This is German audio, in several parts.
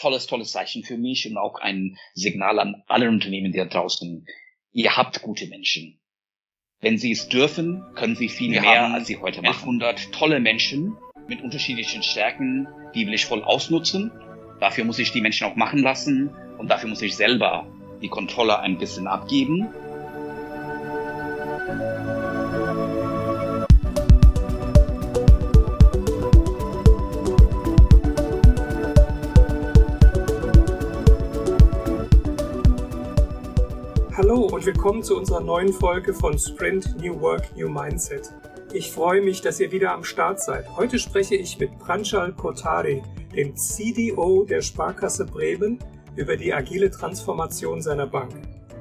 tolles, tolles Zeichen für mich und auch ein Signal an alle Unternehmen da draußen. Ihr habt gute Menschen. Wenn sie es dürfen, können sie viel Wir mehr, als sie heute machen. 1100 tolle Menschen mit unterschiedlichen Stärken, die will ich voll ausnutzen. Dafür muss ich die Menschen auch machen lassen und dafür muss ich selber die Kontrolle ein bisschen abgeben. Hallo und willkommen zu unserer neuen Folge von Sprint New Work, New Mindset. Ich freue mich, dass ihr wieder am Start seid. Heute spreche ich mit Pranchal Kotari, dem CDO der Sparkasse Bremen, über die agile Transformation seiner Bank.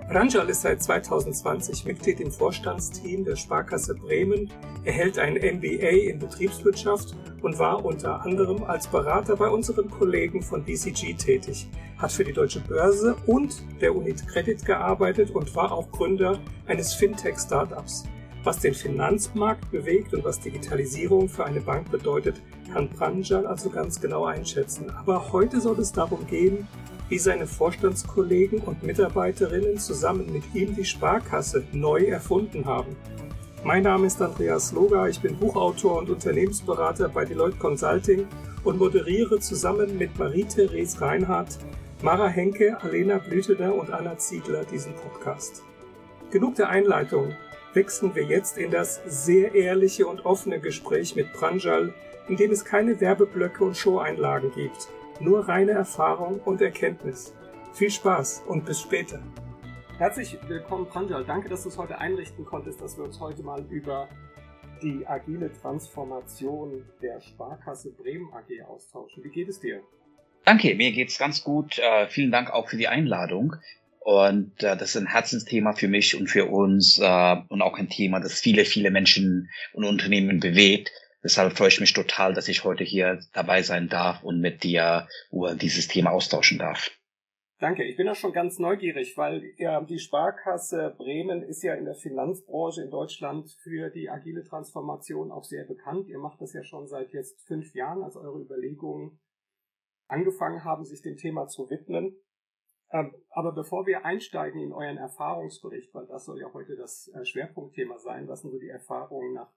Pranjal ist seit 2020 Mitglied im Vorstandsteam der Sparkasse Bremen, erhält ein MBA in Betriebswirtschaft und war unter anderem als Berater bei unseren Kollegen von BCG tätig, hat für die Deutsche Börse und der Unicredit gearbeitet und war auch Gründer eines Fintech-Startups. Was den Finanzmarkt bewegt und was Digitalisierung für eine Bank bedeutet, kann Pranjal also ganz genau einschätzen. Aber heute soll es darum gehen, wie seine Vorstandskollegen und Mitarbeiterinnen zusammen mit ihm die Sparkasse neu erfunden haben. Mein Name ist Andreas Loga, ich bin Buchautor und Unternehmensberater bei Deloitte Consulting und moderiere zusammen mit Marie-Therese Reinhardt, Mara Henke, Alena Blütener und Anna Ziegler diesen Podcast. Genug der Einleitung. Wechseln wir jetzt in das sehr ehrliche und offene Gespräch mit Pranjal, in dem es keine Werbeblöcke und Showeinlagen gibt nur reine Erfahrung und Erkenntnis. Viel Spaß und bis später. Herzlich willkommen, Pranjal. Danke, dass du es heute einrichten konntest, dass wir uns heute mal über die agile Transformation der Sparkasse Bremen AG austauschen. Wie geht es dir? Danke, mir geht's ganz gut. Äh, vielen Dank auch für die Einladung. Und äh, das ist ein Herzensthema für mich und für uns äh, und auch ein Thema, das viele, viele Menschen und Unternehmen bewegt. Deshalb freue ich mich total, dass ich heute hier dabei sein darf und mit dir über dieses Thema austauschen darf. Danke, ich bin ja schon ganz neugierig, weil ja, die Sparkasse Bremen ist ja in der Finanzbranche in Deutschland für die agile Transformation auch sehr bekannt. Ihr macht das ja schon seit jetzt fünf Jahren, als eure Überlegungen angefangen haben, sich dem Thema zu widmen. Ähm, aber bevor wir einsteigen in euren Erfahrungsbericht, weil das soll ja heute das äh, Schwerpunktthema sein, was sind so die Erfahrungen nach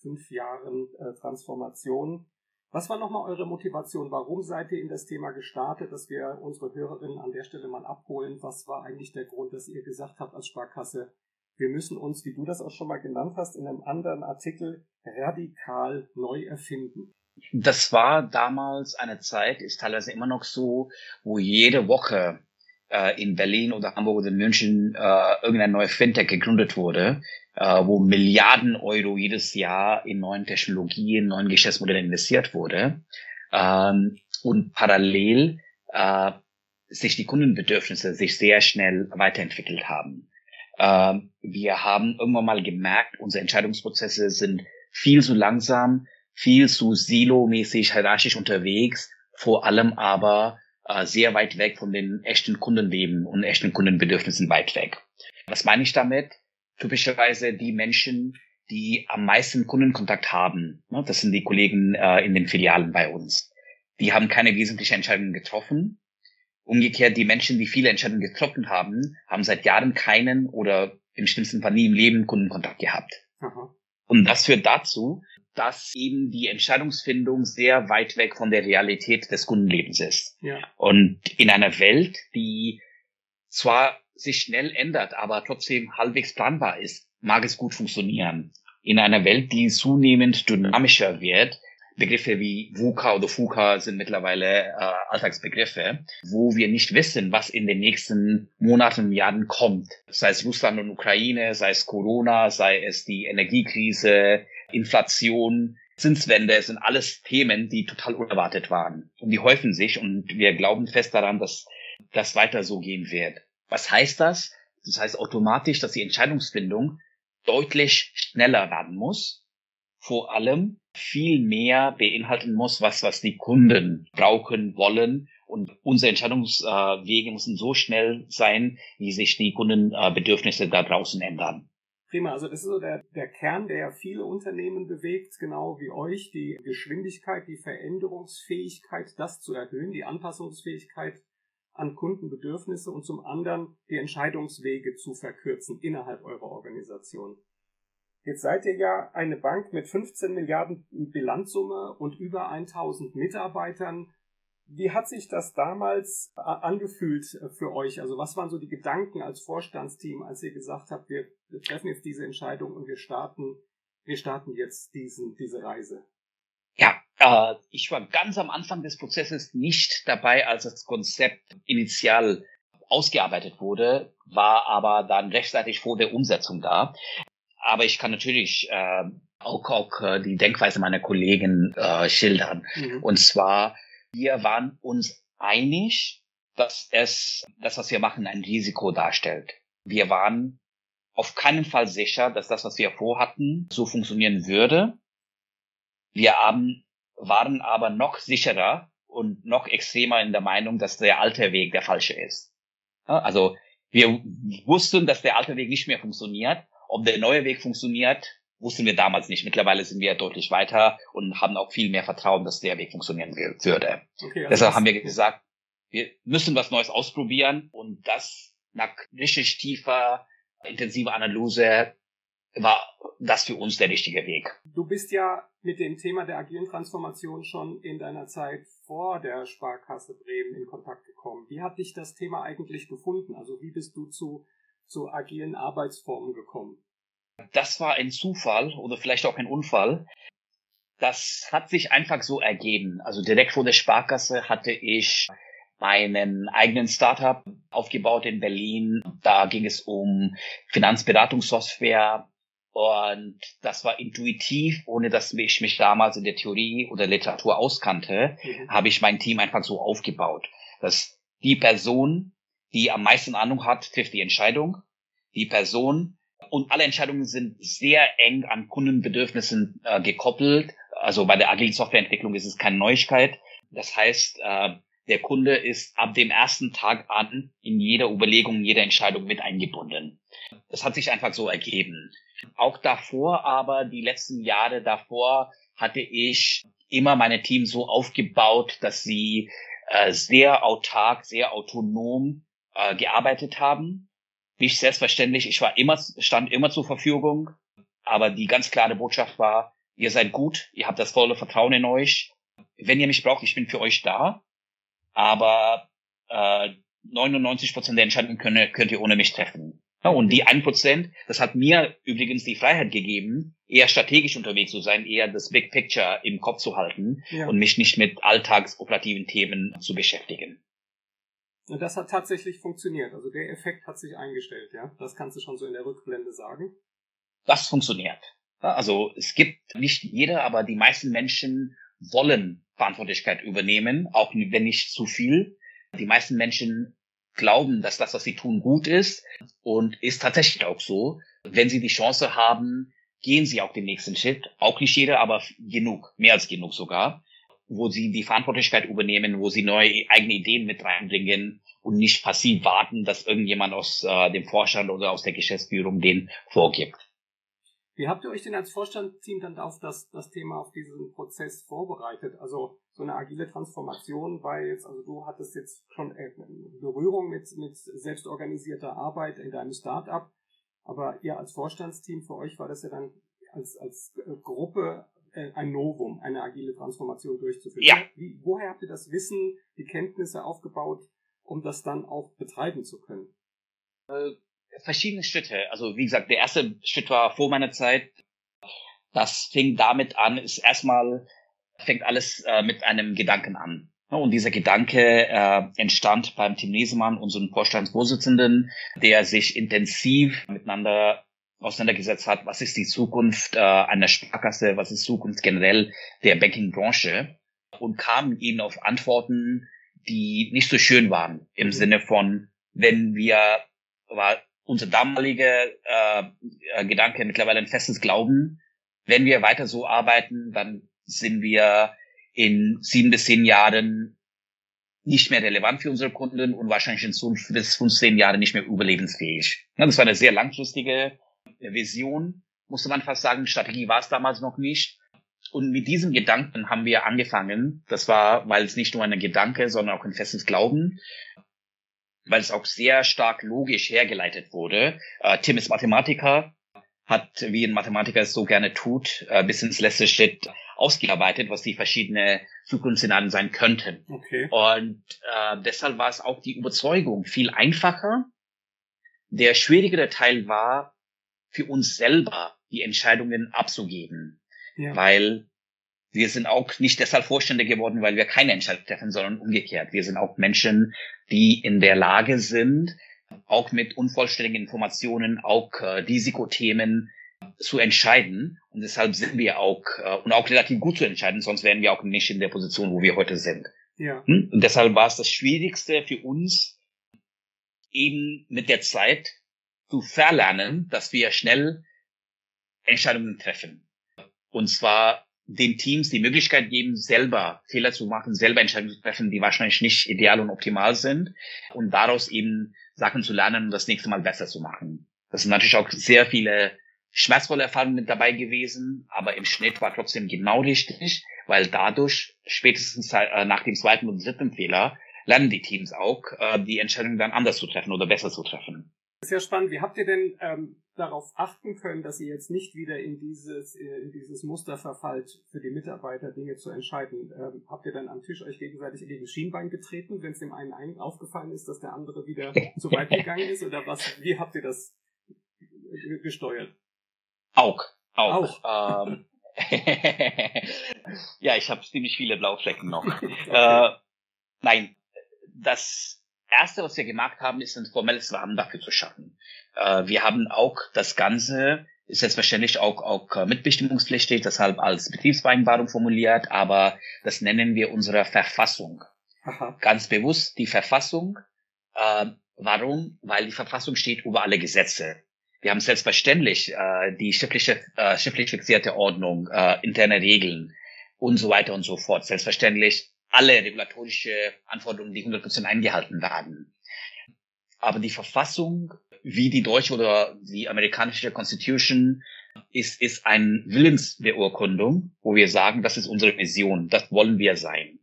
fünf Jahren äh, Transformation. Was war nochmal eure Motivation? Warum seid ihr in das Thema gestartet, dass wir unsere Hörerinnen an der Stelle mal abholen? Was war eigentlich der Grund, dass ihr gesagt habt als Sparkasse, wir müssen uns, wie du das auch schon mal genannt hast, in einem anderen Artikel radikal neu erfinden? Das war damals eine Zeit, ist teilweise immer noch so, wo jede Woche äh, in Berlin oder Hamburg oder München äh, irgendein neues Fintech gegründet wurde, äh, wo Milliarden Euro jedes Jahr in neuen Technologien, neuen Geschäftsmodellen investiert wurde ähm, und parallel äh, sich die Kundenbedürfnisse sich sehr schnell weiterentwickelt haben. Ähm, wir haben irgendwann mal gemerkt, unsere Entscheidungsprozesse sind viel zu langsam, viel zu silomäßig hierarchisch unterwegs, vor allem aber äh, sehr weit weg von den echten Kundenleben und echten Kundenbedürfnissen weit weg. Was meine ich damit? Typischerweise die Menschen, die am meisten Kundenkontakt haben. Ne? Das sind die Kollegen äh, in den Filialen bei uns. Die haben keine wesentlichen Entscheidungen getroffen. Umgekehrt, die Menschen, die viele Entscheidungen getroffen haben, haben seit Jahren keinen oder im schlimmsten Fall nie im Leben Kundenkontakt gehabt. Aha. Und das führt dazu, dass eben die Entscheidungsfindung sehr weit weg von der Realität des Kundenlebens ist. Ja. Und in einer Welt, die zwar sich schnell ändert, aber trotzdem halbwegs planbar ist, mag es gut funktionieren. In einer Welt, die zunehmend dynamischer wird, Begriffe wie VUCA oder FUCA sind mittlerweile äh, Alltagsbegriffe, wo wir nicht wissen, was in den nächsten Monaten Jahren kommt. Sei es Russland und Ukraine, sei es Corona, sei es die Energiekrise, Inflation, Zinswende, sind alles Themen, die total unerwartet waren. Und die häufen sich und wir glauben fest daran, dass das weiter so gehen wird. Was heißt das? Das heißt automatisch, dass die Entscheidungsfindung deutlich schneller werden muss, vor allem viel mehr beinhalten muss, was, was die Kunden brauchen wollen. Und unsere Entscheidungswege müssen so schnell sein, wie sich die Kundenbedürfnisse da draußen ändern. Prima, also das ist so der, der Kern, der ja viele Unternehmen bewegt, genau wie euch, die Geschwindigkeit, die Veränderungsfähigkeit, das zu erhöhen, die Anpassungsfähigkeit an Kundenbedürfnisse und zum anderen die Entscheidungswege zu verkürzen innerhalb eurer Organisation. Jetzt seid ihr ja eine Bank mit 15 Milliarden Bilanzsumme und über 1000 Mitarbeitern. Wie hat sich das damals äh, angefühlt äh, für euch? Also was waren so die Gedanken als Vorstandsteam, als ihr gesagt habt, wir, treffen jetzt diese Entscheidung und wir starten, wir starten jetzt diesen, diese Reise? Ja, äh, ich war ganz am Anfang des Prozesses nicht dabei, als das Konzept initial ausgearbeitet wurde, war aber dann rechtzeitig vor der Umsetzung da. Aber ich kann natürlich äh, auch, auch äh, die Denkweise meiner Kollegen äh, schildern. Mhm. Und zwar wir waren uns einig, dass es, das, was wir machen, ein Risiko darstellt. Wir waren auf keinen Fall sicher, dass das, was wir vorhatten, so funktionieren würde. Wir haben, waren aber noch sicherer und noch extremer in der Meinung, dass der alte Weg der falsche ist. Also wir wussten, dass der alte Weg nicht mehr funktioniert. Ob der neue Weg funktioniert, wussten wir damals nicht. Mittlerweile sind wir deutlich weiter und haben auch viel mehr Vertrauen, dass der Weg funktionieren würde. Okay, also Deshalb haben wir gesagt, wir müssen was Neues ausprobieren und das nach richtig tiefer, intensiver Analyse war das für uns der richtige Weg. Du bist ja mit dem Thema der agilen Transformation schon in deiner Zeit vor der Sparkasse Bremen in Kontakt gekommen. Wie hat dich das Thema eigentlich gefunden? Also wie bist du zu, zu agilen Arbeitsformen gekommen? Das war ein Zufall oder vielleicht auch ein Unfall. Das hat sich einfach so ergeben. Also direkt vor der Sparkasse hatte ich meinen eigenen Startup aufgebaut in Berlin. Da ging es um Finanzberatungssoftware und das war intuitiv, ohne dass ich mich damals in der Theorie oder Literatur auskannte, mhm. habe ich mein Team einfach so aufgebaut, dass die Person, die am meisten Ahnung hat, trifft die Entscheidung. Die Person, und alle Entscheidungen sind sehr eng an Kundenbedürfnissen äh, gekoppelt. Also bei der agilen Softwareentwicklung ist es keine Neuigkeit. Das heißt, äh, der Kunde ist ab dem ersten Tag an in jeder Überlegung, in jeder Entscheidung mit eingebunden. Das hat sich einfach so ergeben. Auch davor, aber die letzten Jahre davor hatte ich immer meine Team so aufgebaut, dass sie äh, sehr autark, sehr autonom äh, gearbeitet haben nicht selbstverständlich. Ich war immer, stand immer zur Verfügung. Aber die ganz klare Botschaft war, ihr seid gut, ihr habt das volle Vertrauen in euch. Wenn ihr mich braucht, ich bin für euch da. Aber äh, 99 Prozent der Entscheidungen könnt, könnt ihr ohne mich treffen. Ja, und die 1 Prozent, das hat mir übrigens die Freiheit gegeben, eher strategisch unterwegs zu sein, eher das Big Picture im Kopf zu halten ja. und mich nicht mit alltagsoperativen Themen zu beschäftigen. Und das hat tatsächlich funktioniert. Also der Effekt hat sich eingestellt, ja. Das kannst du schon so in der Rückblende sagen. Das funktioniert. Also es gibt nicht jeder, aber die meisten Menschen wollen Verantwortlichkeit übernehmen, auch wenn nicht zu viel. Die meisten Menschen glauben, dass das, was sie tun, gut ist und ist tatsächlich auch so. Wenn sie die Chance haben, gehen sie auch den nächsten Schritt. Auch nicht jeder, aber genug, mehr als genug sogar wo sie die Verantwortlichkeit übernehmen, wo sie neue eigene Ideen mit reinbringen und nicht passiv warten, dass irgendjemand aus äh, dem Vorstand oder aus der Geschäftsführung den vorgibt. Wie habt ihr euch denn als Vorstandsteam dann auf das, das Thema, auf diesen Prozess vorbereitet? Also so eine agile Transformation, weil jetzt, also du hattest jetzt schon äh, Berührung mit, mit selbstorganisierter Arbeit in deinem Startup, aber ihr als Vorstandsteam, für euch war das ja dann als, als Gruppe ein Novum, eine agile Transformation durchzuführen. Ja. Wie, woher habt ihr das Wissen, die Kenntnisse aufgebaut, um das dann auch betreiben zu können? Äh, verschiedene Schritte. Also wie gesagt, der erste Schritt war vor meiner Zeit. Das fing damit an, ist erstmal fängt alles äh, mit einem Gedanken an. Und dieser Gedanke äh, entstand beim Tim Nesemann, unserem Vorstandsvorsitzenden, der sich intensiv miteinander auseinandergesetzt hat, was ist die Zukunft äh, einer Sparkasse, was ist Zukunft generell der Banking-Branche und kam eben auf Antworten, die nicht so schön waren, im mhm. Sinne von, wenn wir, war unser damaliger äh, Gedanke mittlerweile ein festes Glauben, wenn wir weiter so arbeiten, dann sind wir in sieben bis zehn Jahren nicht mehr relevant für unsere Kunden und wahrscheinlich in fünf bis 15 Jahren nicht mehr überlebensfähig. Das war eine sehr langfristige Vision, musste man fast sagen. Strategie war es damals noch nicht. Und mit diesem Gedanken haben wir angefangen. Das war, weil es nicht nur ein Gedanke, sondern auch ein festes Glauben, weil es auch sehr stark logisch hergeleitet wurde. Äh, Tim ist Mathematiker, hat, wie ein Mathematiker es so gerne tut, äh, bis ins letzte Schritt ausgearbeitet, was die verschiedenen Zukunftsszenarien sein könnten. Okay. Und äh, deshalb war es auch die Überzeugung viel einfacher. Der schwierigere Teil war, für uns selber die Entscheidungen abzugeben. Ja. Weil wir sind auch nicht deshalb Vorstände geworden, weil wir keine Entscheidung treffen, sondern umgekehrt. Wir sind auch Menschen, die in der Lage sind, auch mit unvollständigen Informationen, auch äh, Risikothemen zu entscheiden. Und deshalb sind wir auch, äh, und auch relativ gut zu entscheiden, sonst wären wir auch nicht in der Position, wo wir heute sind. Ja. Hm? Und deshalb war es das Schwierigste für uns, eben mit der Zeit zu verlernen, dass wir schnell Entscheidungen treffen. Und zwar den Teams die Möglichkeit geben, selber Fehler zu machen, selber Entscheidungen zu treffen, die wahrscheinlich nicht ideal und optimal sind und daraus eben Sachen zu lernen und das nächste Mal besser zu machen. Das sind natürlich auch sehr viele schmerzvolle Erfahrungen mit dabei gewesen, aber im Schnitt war trotzdem genau richtig, weil dadurch spätestens äh, nach dem zweiten und dritten Fehler lernen die Teams auch, äh, die Entscheidungen dann anders zu treffen oder besser zu treffen. Sehr spannend. Wie habt ihr denn ähm, darauf achten können, dass ihr jetzt nicht wieder in dieses, äh, in dieses Muster verfallt, für die Mitarbeiter Dinge zu entscheiden? Ähm, habt ihr dann am Tisch euch gegenseitig gegen Schienbein getreten, wenn es dem einen aufgefallen ist, dass der andere wieder zu weit gegangen ist? Oder was? Wie habt ihr das gesteuert? Auch. Auch. auch. Ähm, ja, ich habe ziemlich viele Blauflecken noch. okay. äh, nein, das Erste, was wir gemacht haben, ist ein formelles Rahmen dafür zu schaffen. Äh, wir haben auch das Ganze, ist selbstverständlich auch, auch äh, mitbestimmungspflichtig, deshalb als Betriebsvereinbarung formuliert, aber das nennen wir unsere Verfassung. Aha. Ganz bewusst die Verfassung. Äh, warum? Weil die Verfassung steht über alle Gesetze. Wir haben selbstverständlich äh, die schriftliche, äh, schriftlich fixierte Ordnung, äh, interne Regeln und so weiter und so fort. Selbstverständlich alle regulatorische Anforderungen, die 100% eingehalten werden. Aber die Verfassung, wie die deutsche oder die amerikanische Constitution, ist, ist eine Willensbeurkundung, wo wir sagen, das ist unsere Mission, das wollen wir sein.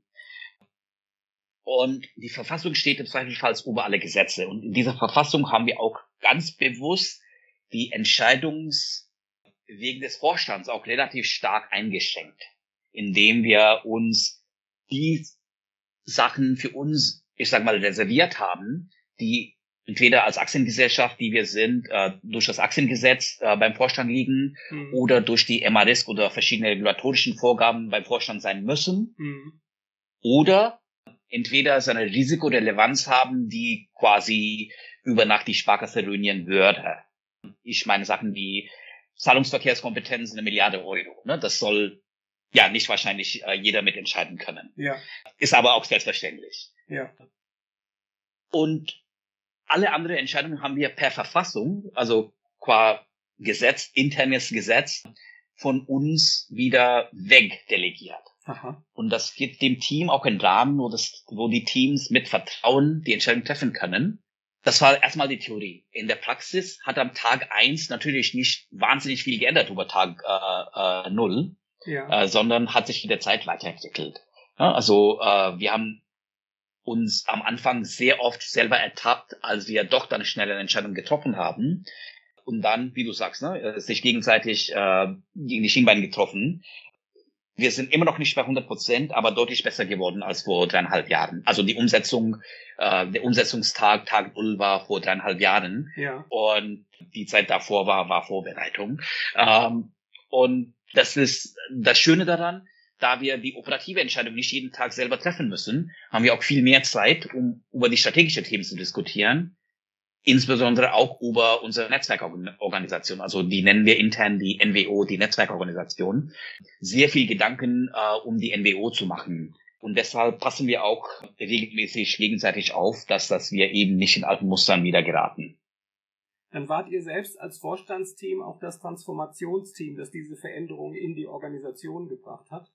Und die Verfassung steht im Zweifelsfall über alle Gesetze. Und in dieser Verfassung haben wir auch ganz bewusst die Entscheidungswege des Vorstands auch relativ stark eingeschränkt, indem wir uns die Sachen für uns, ich sag mal, reserviert haben, die entweder als Aktiengesellschaft, die wir sind, äh, durch das Aktiengesetz äh, beim Vorstand liegen mhm. oder durch die MRISC oder verschiedene regulatorischen Vorgaben beim Vorstand sein müssen. Mhm. Oder entweder seine Risikorelevanz haben, die quasi über Nacht die Sparkasse ruinieren würde. Ich meine Sachen wie Zahlungsverkehrskompetenz eine Milliarde Euro. Ne? Das soll ja nicht wahrscheinlich äh, jeder mitentscheiden können. Ja. Ist aber auch selbstverständlich. Ja. Und alle andere Entscheidungen haben wir per Verfassung, also qua Gesetz, internes Gesetz, von uns wieder wegdelegiert. Aha. Und das gibt dem Team auch einen Rahmen, wo, das, wo die Teams mit Vertrauen die Entscheidung treffen können. Das war erstmal die Theorie. In der Praxis hat am Tag eins natürlich nicht wahnsinnig viel geändert über Tag äh, äh, null ja. äh, sondern hat sich mit der Zeit weiterentwickelt. Ja, also äh, wir haben uns am Anfang sehr oft selber ertappt, als wir doch dann schnell eine Entscheidung getroffen haben und dann, wie du sagst, ne, sich gegenseitig äh, gegen die Schienbeine getroffen. Wir sind immer noch nicht bei 100 Prozent, aber deutlich besser geworden als vor dreieinhalb Jahren. Also die Umsetzung, äh, der Umsetzungstag, Tag Null war vor dreieinhalb Jahren ja. und die Zeit davor war, war Vorbereitung. Ähm, und das ist das Schöne daran, da wir die operative Entscheidung nicht jeden Tag selber treffen müssen, haben wir auch viel mehr Zeit, um über die strategische Themen zu diskutieren, insbesondere auch über unsere Netzwerkorganisation, also die nennen wir intern die NWO, die Netzwerkorganisation, sehr viel Gedanken, äh, um die NWO zu machen. Und deshalb passen wir auch regelmäßig gegenseitig auf, dass, dass wir eben nicht in alten Mustern wieder geraten. Dann wart ihr selbst als Vorstandsteam auch das Transformationsteam, das diese Veränderung in die Organisation gebracht hat?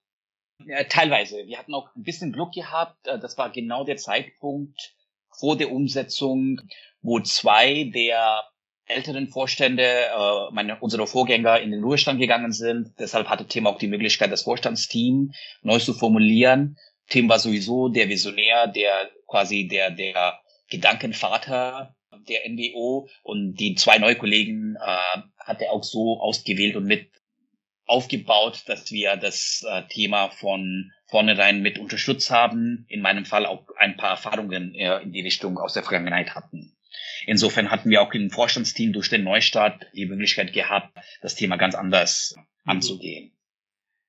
Ja, teilweise. Wir hatten auch ein bisschen Glück gehabt. Äh, das war genau der Zeitpunkt vor der Umsetzung, wo zwei der älteren Vorstände, äh, meine, unsere Vorgänger in den Ruhestand gegangen sind. Deshalb hatte Tim auch die Möglichkeit, das Vorstandsteam neu zu formulieren. Tim war sowieso der Visionär, der quasi der, der Gedankenvater der NWO und die zwei neue Kollegen äh, hat er auch so ausgewählt und mit aufgebaut, dass wir das äh, Thema von vornherein mit unterstützt haben. In meinem Fall auch ein paar Erfahrungen äh, in die Richtung aus der Vergangenheit hatten. Insofern hatten wir auch im Vorstandsteam durch den Neustart die Möglichkeit gehabt, das Thema ganz anders mhm. anzugehen.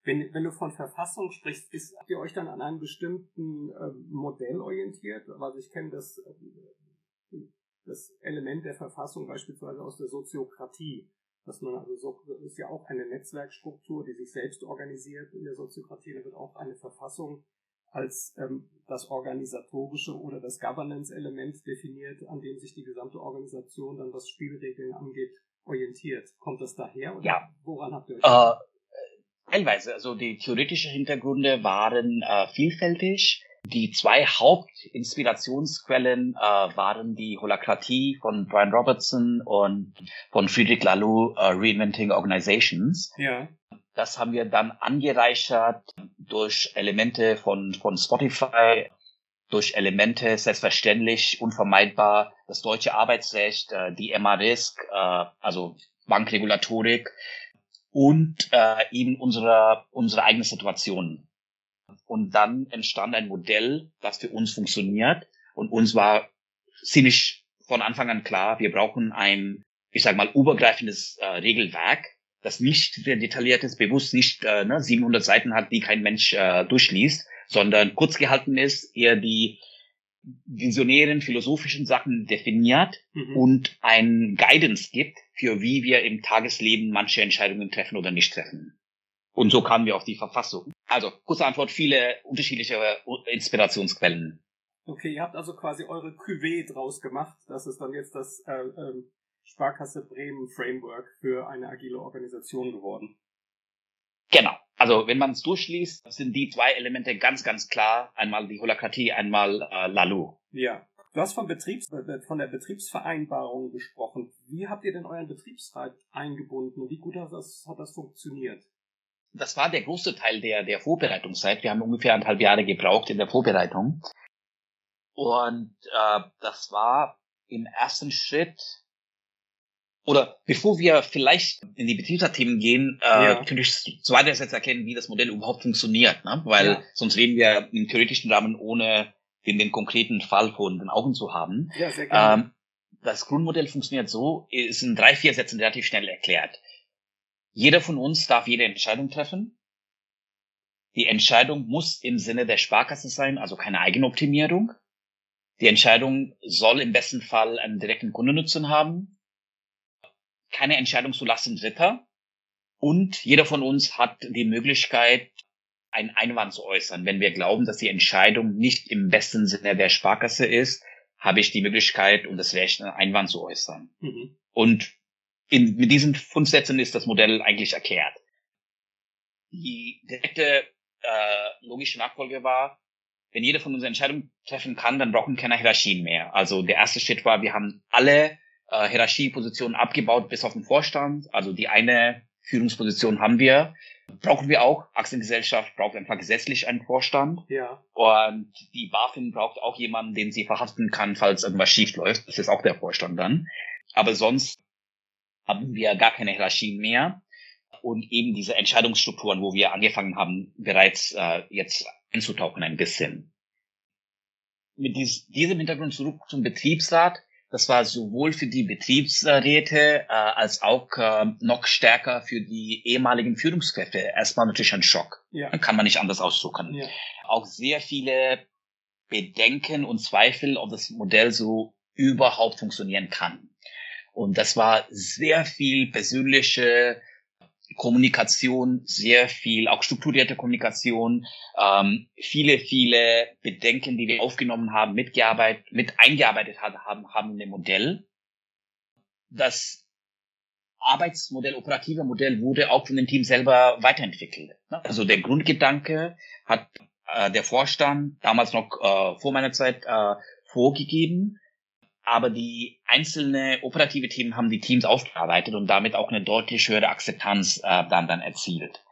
Wenn, wenn du von Verfassung sprichst, ist, habt ihr euch dann an einem bestimmten äh, Modell orientiert? Also ich kenne das, äh, das Element der Verfassung beispielsweise aus der Soziokratie, dass man also so, das ist ja auch eine Netzwerkstruktur, die sich selbst organisiert in der Soziokratie, da wird auch eine Verfassung als ähm, das organisatorische oder das Governance-Element definiert, an dem sich die gesamte Organisation dann, was Spielregeln angeht, orientiert. Kommt das daher oder ja. woran habt ihr euch? Äh, teilweise. Also die theoretischen Hintergründe waren äh, vielfältig. Die zwei Hauptinspirationsquellen äh, waren die Holakratie von Brian Robertson und von Friedrich Laloux, uh, Reinventing Organizations. Ja. Das haben wir dann angereichert durch Elemente von, von Spotify, durch Elemente selbstverständlich, unvermeidbar, das deutsche Arbeitsrecht, äh, die MA-Risk, äh, also Bankregulatorik und äh, eben unsere, unsere eigene Situation. Und dann entstand ein Modell, das für uns funktioniert. Und uns war ziemlich von Anfang an klar, wir brauchen ein, ich sage mal, übergreifendes äh, Regelwerk, das nicht sehr detailliert ist, bewusst nicht äh, ne, 700 Seiten hat, die kein Mensch äh, durchliest, sondern kurz gehalten ist, eher die visionären philosophischen Sachen definiert mhm. und ein Guidance gibt, für wie wir im Tagesleben manche Entscheidungen treffen oder nicht treffen. Und so kamen wir auf die Verfassung. Also, kurze Antwort, viele unterschiedliche Inspirationsquellen. Okay, ihr habt also quasi eure Cuvée draus gemacht. Das ist dann jetzt das äh, äh, Sparkasse Bremen Framework für eine agile Organisation geworden. Genau. Also wenn man es durchliest, sind die zwei Elemente ganz, ganz klar. Einmal die Holakratie, einmal äh, Lalu. Ja. Du hast von, Betriebs von der Betriebsvereinbarung gesprochen. Wie habt ihr denn euren Betriebsrat eingebunden? Wie gut hat das, hat das funktioniert? Das war der große Teil der, der Vorbereitungszeit. Wir haben ungefähr eineinhalb Jahre gebraucht in der Vorbereitung. Und äh, das war im ersten Schritt oder bevor wir vielleicht in die Betriebsthemen gehen, äh, ja. könnte ich zweitens jetzt erkennen, wie das Modell überhaupt funktioniert, ne? weil ja. sonst reden wir im theoretischen Rahmen, ohne den, den konkreten Fall vor den Augen zu haben. Ja, sehr gerne. Ähm, das Grundmodell funktioniert so, ist in drei, vier Sätzen relativ schnell erklärt. Jeder von uns darf jede Entscheidung treffen. Die Entscheidung muss im Sinne der Sparkasse sein, also keine Eigenoptimierung. Die Entscheidung soll im besten Fall einen direkten Kundennutzen haben keine Entscheidung zu lassen Dritter. Und jeder von uns hat die Möglichkeit, einen Einwand zu äußern. Wenn wir glauben, dass die Entscheidung nicht im besten Sinne der Sparkasse ist, habe ich die Möglichkeit und das Recht, einen Einwand zu äußern. Mhm. Und in, mit diesen fünf Sätzen ist das Modell eigentlich erklärt. Die direkte äh, logische Nachfolge war, wenn jeder von uns Entscheidungen treffen kann, dann brauchen wir keine Hierarchien mehr. Also der erste Schritt war, wir haben alle äh, Hierarchiepositionen abgebaut bis auf den Vorstand. Also die eine Führungsposition haben wir. Brauchen wir auch. Aktiengesellschaft braucht einfach gesetzlich einen Vorstand. Ja. Und die BaFin braucht auch jemanden, den sie verhaften kann, falls irgendwas schief läuft. Das ist auch der Vorstand dann. Aber sonst haben wir gar keine Hierarchien mehr. Und eben diese Entscheidungsstrukturen, wo wir angefangen haben, bereits äh, jetzt einzutauchen ein bisschen. Mit dies, diesem Hintergrund zurück zum Betriebsrat das war sowohl für die Betriebsräte äh, als auch äh, noch stärker für die ehemaligen Führungskräfte erstmal natürlich ein Schock. Ja. Kann man nicht anders ausdrücken. Ja. Auch sehr viele Bedenken und Zweifel, ob das Modell so überhaupt funktionieren kann. Und das war sehr viel persönliche Kommunikation, sehr viel, auch strukturierte Kommunikation, ähm, viele, viele Bedenken, die wir aufgenommen haben, mitgearbeitet, mit eingearbeitet haben, haben in dem Modell. Das Arbeitsmodell, operative Modell wurde auch von dem Team selber weiterentwickelt. Ne? Also der Grundgedanke hat äh, der Vorstand damals noch äh, vor meiner Zeit äh, vorgegeben, aber die einzelne operative Teams haben die Teams aufgearbeitet und damit auch eine deutlich höhere Akzeptanz äh, dann, dann erzielt.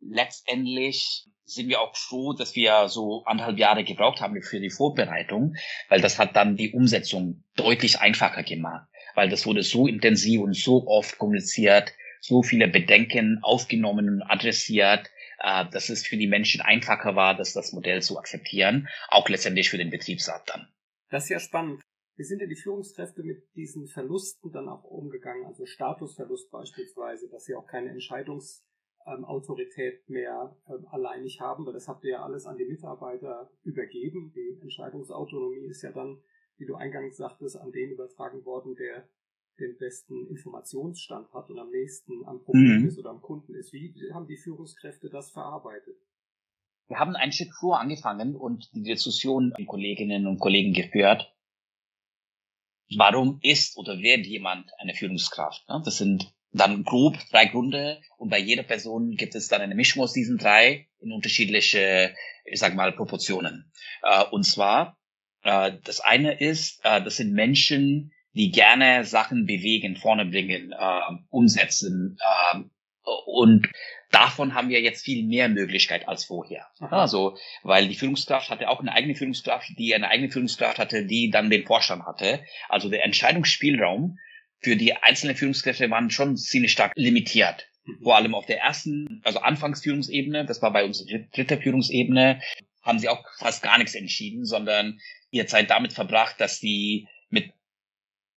Letztendlich sind wir auch froh, dass wir so anderthalb Jahre gebraucht haben für die Vorbereitung, weil das hat dann die Umsetzung deutlich einfacher gemacht, weil das wurde so intensiv und so oft kommuniziert, so viele Bedenken aufgenommen und adressiert, äh, dass es für die Menschen einfacher war, dass das Modell zu akzeptieren, auch letztendlich für den Betriebsrat dann. Das ist ja spannend. Wie sind denn die Führungskräfte mit diesen Verlusten dann auch umgegangen? Also Statusverlust beispielsweise, dass sie auch keine Entscheidungsautorität mehr ähm, alleinig haben, weil das habt ihr ja alles an die Mitarbeiter übergeben. Die Entscheidungsautonomie ist ja dann, wie du eingangs sagtest, an den übertragen worden, der den besten Informationsstand hat und am nächsten am Problem mhm. ist oder am Kunden ist. Wie haben die Führungskräfte das verarbeitet? Wir haben einen Schritt vor angefangen und die Diskussion mit Kolleginnen und Kollegen geführt. Warum ist oder wird jemand eine Führungskraft? Das sind dann grob drei Gründe und bei jeder Person gibt es dann eine Mischung aus diesen drei in unterschiedliche, ich sag mal, Proportionen. Äh, und zwar, äh, das eine ist, äh, das sind Menschen, die gerne Sachen bewegen, vorne bringen, äh, umsetzen. Äh, und davon haben wir jetzt viel mehr Möglichkeit als vorher. Aha. Also, weil die Führungskraft hatte auch eine eigene Führungskraft, die eine eigene Führungskraft hatte, die dann den Vorstand hatte. Also der Entscheidungsspielraum für die einzelnen Führungskräfte waren schon ziemlich stark limitiert. Mhm. Vor allem auf der ersten, also Anfangsführungsebene, das war bei uns die dritte Führungsebene, haben sie auch fast gar nichts entschieden, sondern ihr Zeit damit verbracht, dass die mit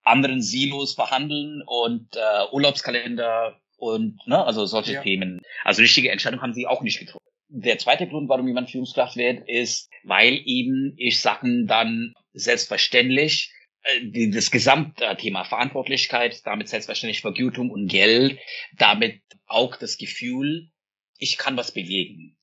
anderen Silos verhandeln und äh, Urlaubskalender und ne, also solche ja. Themen. Also richtige Entscheidungen haben sie auch nicht getroffen. Der zweite Grund, warum jemand Führungskraft wird, ist, weil eben ich Sachen dann selbstverständlich äh, das Gesamtthema Verantwortlichkeit, damit selbstverständlich Vergütung und Geld, damit auch das Gefühl, ich kann was bewegen.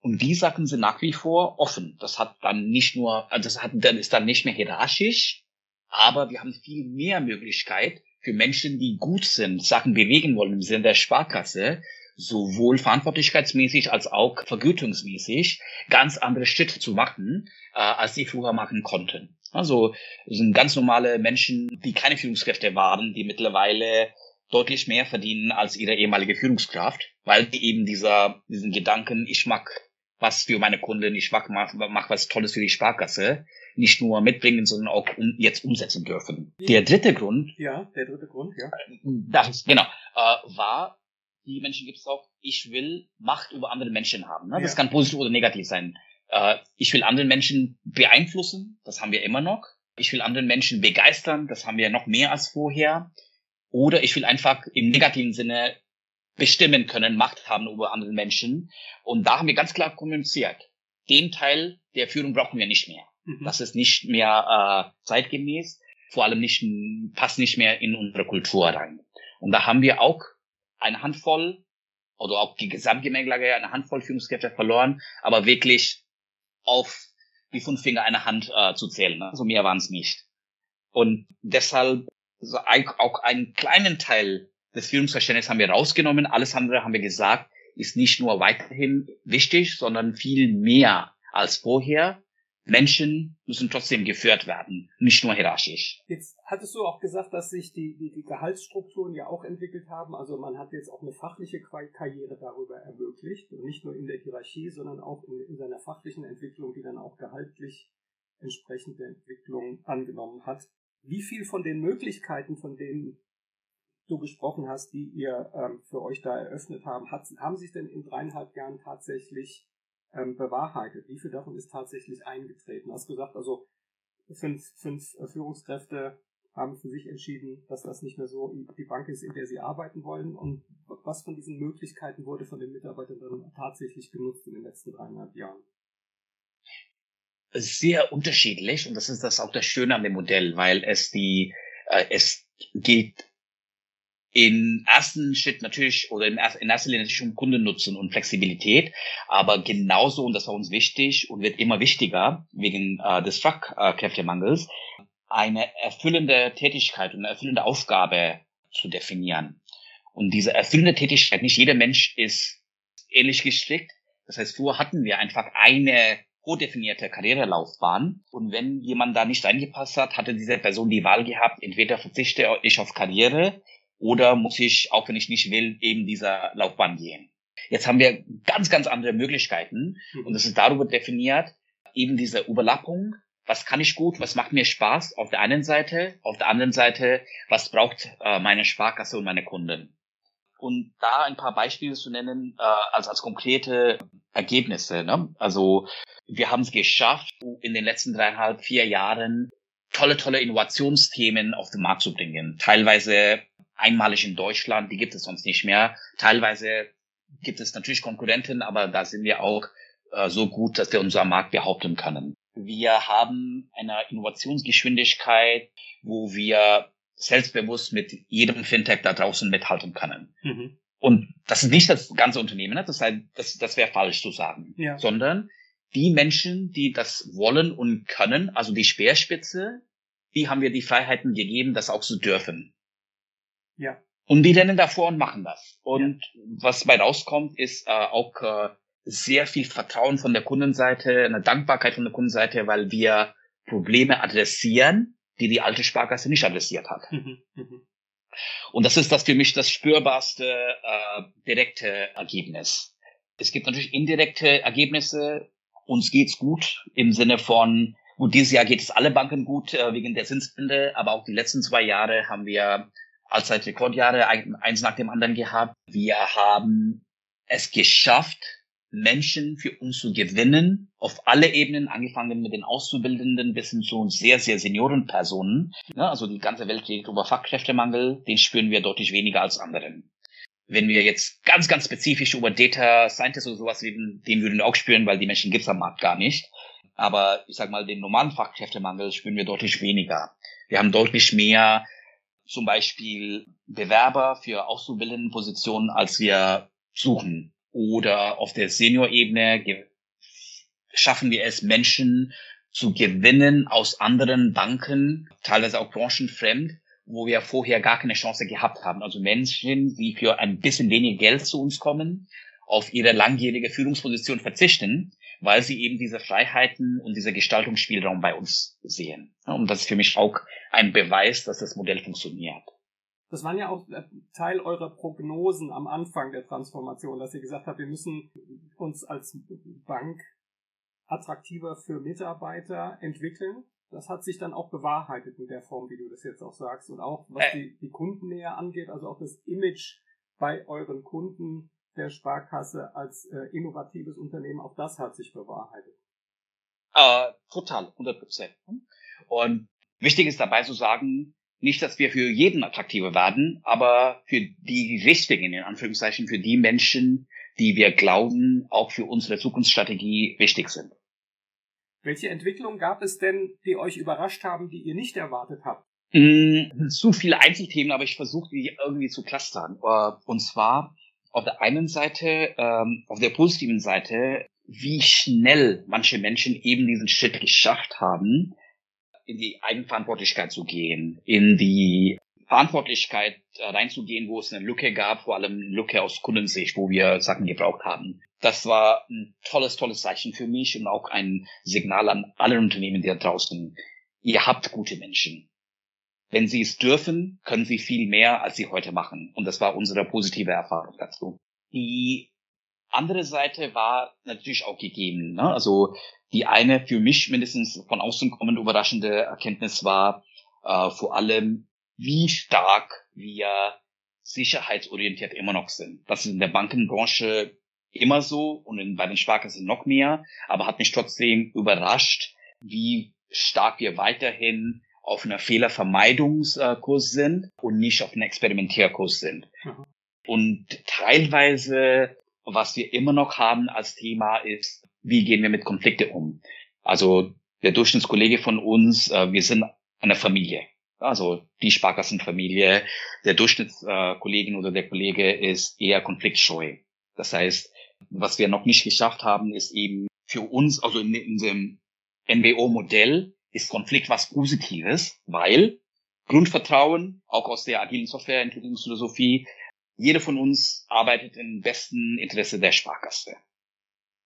Und die Sachen sind nach wie vor offen. Das hat dann nicht nur, also das hat, dann ist dann nicht mehr hierarchisch, aber wir haben viel mehr Möglichkeit für Menschen, die gut sind, Sachen bewegen wollen im Sinne der Sparkasse, sowohl verantwortlichkeitsmäßig als auch vergütungsmäßig ganz andere Schritte zu machen, äh, als sie früher machen konnten. Also sind ganz normale Menschen, die keine Führungskräfte waren, die mittlerweile deutlich mehr verdienen als ihre ehemalige Führungskraft, weil die eben dieser, diesen Gedanken, ich mag was für meine Kunden, ich mag, mach, mach was Tolles für die Sparkasse, nicht nur mitbringen, sondern auch um, jetzt umsetzen dürfen. Der dritte Grund. Ja, der dritte Grund, ja. Das ist, genau, äh, war, die Menschen gibt es auch, ich will Macht über andere Menschen haben. Ne? Das ja. kann positiv oder negativ sein. Äh, ich will anderen Menschen beeinflussen, das haben wir immer noch. Ich will anderen Menschen begeistern, das haben wir noch mehr als vorher. Oder ich will einfach im negativen Sinne bestimmen können, Macht haben über andere Menschen. Und da haben wir ganz klar kommuniziert. Den Teil der Führung brauchen wir nicht mehr. Mhm. Das ist nicht mehr äh, zeitgemäß, vor allem nicht, passt nicht mehr in unsere Kultur rein. Und da haben wir auch eine Handvoll oder auch die Gesamtgemengelage eine Handvoll Führungskräfte verloren, aber wirklich auf die fünf Finger einer Hand äh, zu zählen. Also mehr waren es nicht. Und deshalb auch einen kleinen Teil des Führungsverständnisses haben wir rausgenommen. Alles andere haben wir gesagt, ist nicht nur weiterhin wichtig, sondern viel mehr als vorher. Menschen müssen trotzdem geführt werden, nicht nur hierarchisch. Jetzt hattest du auch gesagt, dass sich die, die, die Gehaltsstrukturen ja auch entwickelt haben. Also man hat jetzt auch eine fachliche Karriere darüber ermöglicht. Und nicht nur in der Hierarchie, sondern auch in, in seiner fachlichen Entwicklung, die dann auch gehaltlich entsprechende Entwicklung angenommen hat. Wie viel von den Möglichkeiten, von denen du gesprochen hast, die ihr ähm, für euch da eröffnet haben, hat, haben sich denn in dreieinhalb Jahren tatsächlich ähm, bewahrheitet? Wie viel davon ist tatsächlich eingetreten? Du hast gesagt, also fünf, fünf äh, Führungskräfte haben für sich entschieden, dass das nicht mehr so die Bank ist, in der sie arbeiten wollen. Und was von diesen Möglichkeiten wurde von den Mitarbeitern dann tatsächlich genutzt in den letzten dreieinhalb Jahren? Sehr unterschiedlich und das ist das auch das Schöne an dem Modell, weil es die äh, es geht im ersten Schritt natürlich oder in erster Linie natürlich um Kundennutzen und Flexibilität, aber genauso, und das war uns wichtig und wird immer wichtiger wegen äh, des Fachkräftemangels, eine erfüllende Tätigkeit und eine erfüllende Aufgabe zu definieren. Und diese erfüllende Tätigkeit, nicht jeder Mensch ist ähnlich gestrickt. Das heißt, früher hatten wir einfach eine vordefinierte Karrierelaufbahn. Und wenn jemand da nicht reingepasst hat, hatte diese Person die Wahl gehabt, entweder verzichte ich auf Karriere oder muss ich, auch wenn ich nicht will, eben dieser Laufbahn gehen. Jetzt haben wir ganz, ganz andere Möglichkeiten und es ist darüber definiert, eben diese Überlappung. Was kann ich gut? Was macht mir Spaß? Auf der einen Seite. Auf der anderen Seite, was braucht äh, meine Sparkasse und meine Kunden? Und da ein paar Beispiele zu nennen, äh, als, als konkrete Ergebnisse. Ne? Also wir haben es geschafft, in den letzten dreieinhalb, vier Jahren tolle, tolle Innovationsthemen auf den Markt zu bringen. Teilweise einmalig in Deutschland, die gibt es sonst nicht mehr. Teilweise gibt es natürlich Konkurrenten, aber da sind wir auch äh, so gut, dass wir unser Markt behaupten können. Wir haben eine Innovationsgeschwindigkeit, wo wir selbstbewusst mit jedem Fintech da draußen mithalten können. Mhm. Und das ist nicht das ganze Unternehmen, ne? das, das, das wäre falsch zu sagen, ja. sondern die Menschen, die das wollen und können, also die Speerspitze, die haben wir die Freiheiten gegeben, das auch zu dürfen. Ja. Und die rennen davor und machen das. Und ja. was bei rauskommt, ist äh, auch äh, sehr viel Vertrauen von der Kundenseite, eine Dankbarkeit von der Kundenseite, weil wir Probleme adressieren, die die alte Sparkasse nicht adressiert hat. Mhm. Mhm. Und das ist das für mich das spürbarste äh, direkte Ergebnis. Es gibt natürlich indirekte Ergebnisse. Uns geht's gut im Sinne von, gut, dieses Jahr geht es alle Banken gut äh, wegen der Zinsbinde, aber auch die letzten zwei Jahre haben wir allzeit Rekordjahre, eins nach dem anderen gehabt. Wir haben es geschafft, Menschen für uns zu gewinnen, auf alle Ebenen, angefangen mit den Auszubildenden bis hin zu sehr, sehr Seniorenpersonen. Ja, also die ganze Welt redet über Fachkräftemangel, den spüren wir deutlich weniger als anderen. Wenn wir jetzt ganz, ganz spezifisch über Data Scientists oder sowas reden, den würden wir auch spüren, weil die Menschen gibt's am Markt gar nicht. Aber ich sag mal, den normalen Fachkräftemangel spüren wir deutlich weniger. Wir haben deutlich mehr zum Beispiel Bewerber für auszubildenden Positionen, als wir suchen. Oder auf der Senior-Ebene schaffen wir es, Menschen zu gewinnen aus anderen Banken, teilweise auch branchenfremd, wo wir vorher gar keine Chance gehabt haben. Also Menschen, die für ein bisschen weniger Geld zu uns kommen, auf ihre langjährige Führungsposition verzichten, weil sie eben diese Freiheiten und dieser Gestaltungsspielraum bei uns sehen. Und das ist für mich auch ein Beweis, dass das Modell funktioniert. Das waren ja auch äh, Teil eurer Prognosen am Anfang der Transformation, dass ihr gesagt habt, wir müssen uns als Bank attraktiver für Mitarbeiter entwickeln. Das hat sich dann auch bewahrheitet in der Form, wie du das jetzt auch sagst. Und auch was äh. die, die Kundennähe angeht, also auch das Image bei euren Kunden der Sparkasse als äh, innovatives Unternehmen, auch das hat sich bewahrheitet. Äh, total, 100 Prozent. Und wichtig ist dabei zu sagen, nicht, dass wir für jeden attraktiver werden, aber für die richtigen, in Anführungszeichen, für die Menschen, die wir glauben, auch für unsere Zukunftsstrategie wichtig sind. Welche Entwicklungen gab es denn, die euch überrascht haben, die ihr nicht erwartet habt? Mm, zu viele Einzelthemen, aber ich versuche die irgendwie zu clustern. Äh, und zwar auf der einen Seite, ähm, auf der positiven Seite, wie schnell manche Menschen eben diesen Schritt geschafft haben, in die Eigenverantwortlichkeit zu gehen, in die Verantwortlichkeit äh, reinzugehen, wo es eine Lücke gab, vor allem Lücke aus Kundensicht, wo wir Sachen gebraucht haben. Das war ein tolles, tolles Zeichen für mich und auch ein Signal an alle Unternehmen da draußen. Ihr habt gute Menschen. Wenn sie es dürfen, können sie viel mehr, als sie heute machen. Und das war unsere positive Erfahrung dazu. Die andere Seite war natürlich auch gegeben. Ne? Also die eine für mich mindestens von außen kommend überraschende Erkenntnis war äh, vor allem, wie stark wir sicherheitsorientiert immer noch sind. Das ist in der Bankenbranche immer so und in, bei den Sparkassen noch mehr, aber hat mich trotzdem überrascht, wie stark wir weiterhin auf einer Fehlervermeidungskurs sind und nicht auf einem Experimentierkurs sind. Mhm. Und teilweise, was wir immer noch haben als Thema ist, wie gehen wir mit Konflikte um? Also der Durchschnittskollege von uns, äh, wir sind eine Familie. Also die Sparkassenfamilie, der Durchschnittskollegin oder der Kollege ist eher konfliktscheu. Das heißt, was wir noch nicht geschafft haben, ist eben für uns, also in, in dem NBO-Modell, ist Konflikt was Positives, weil Grundvertrauen, auch aus der agilen Softwareentwicklungsphilosophie, jeder von uns arbeitet im besten Interesse der Sparkasse.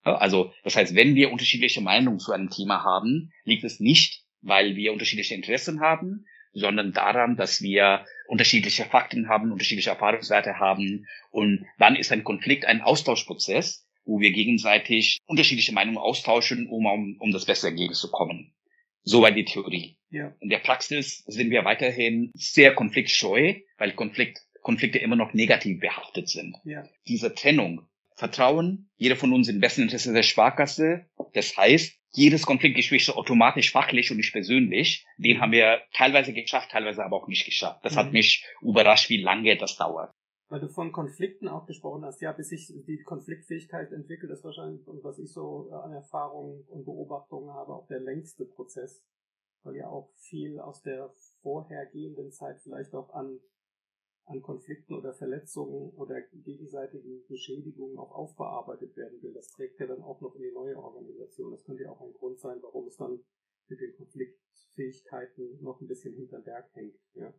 Also das heißt, wenn wir unterschiedliche Meinungen zu einem Thema haben, liegt es nicht, weil wir unterschiedliche Interessen haben, sondern daran, dass wir unterschiedliche Fakten haben, unterschiedliche Erfahrungswerte haben. Und dann ist ein Konflikt ein Austauschprozess, wo wir gegenseitig unterschiedliche Meinungen austauschen, um, um, um das beste Ergebnis zu kommen. Soweit die Theorie. Ja. In der Praxis sind wir weiterhin sehr konfliktscheu, weil Konflikt, Konflikte immer noch negativ behaftet sind. Ja. Diese Trennung, Vertrauen, jeder von uns im besten Interesse der Sparkasse, das heißt, jedes Konfliktgespräch so automatisch fachlich und nicht persönlich. Den haben wir teilweise geschafft, teilweise aber auch nicht geschafft. Das mhm. hat mich überrascht, wie lange das dauert. Weil du von Konflikten auch gesprochen hast, ja, bis sich die Konfliktfähigkeit entwickelt, ist wahrscheinlich, und was ich so äh, an Erfahrungen und Beobachtungen habe, auch der längste Prozess, weil ja auch viel aus der vorhergehenden Zeit vielleicht auch an, an Konflikten oder Verletzungen oder gegenseitigen Beschädigungen auch aufbearbeitet werden will. Das trägt ja dann auch noch in die neue Organisation. Das könnte ja auch ein Grund sein, warum es dann mit den Konfliktfähigkeiten noch ein bisschen hinter Berg hängt, ja.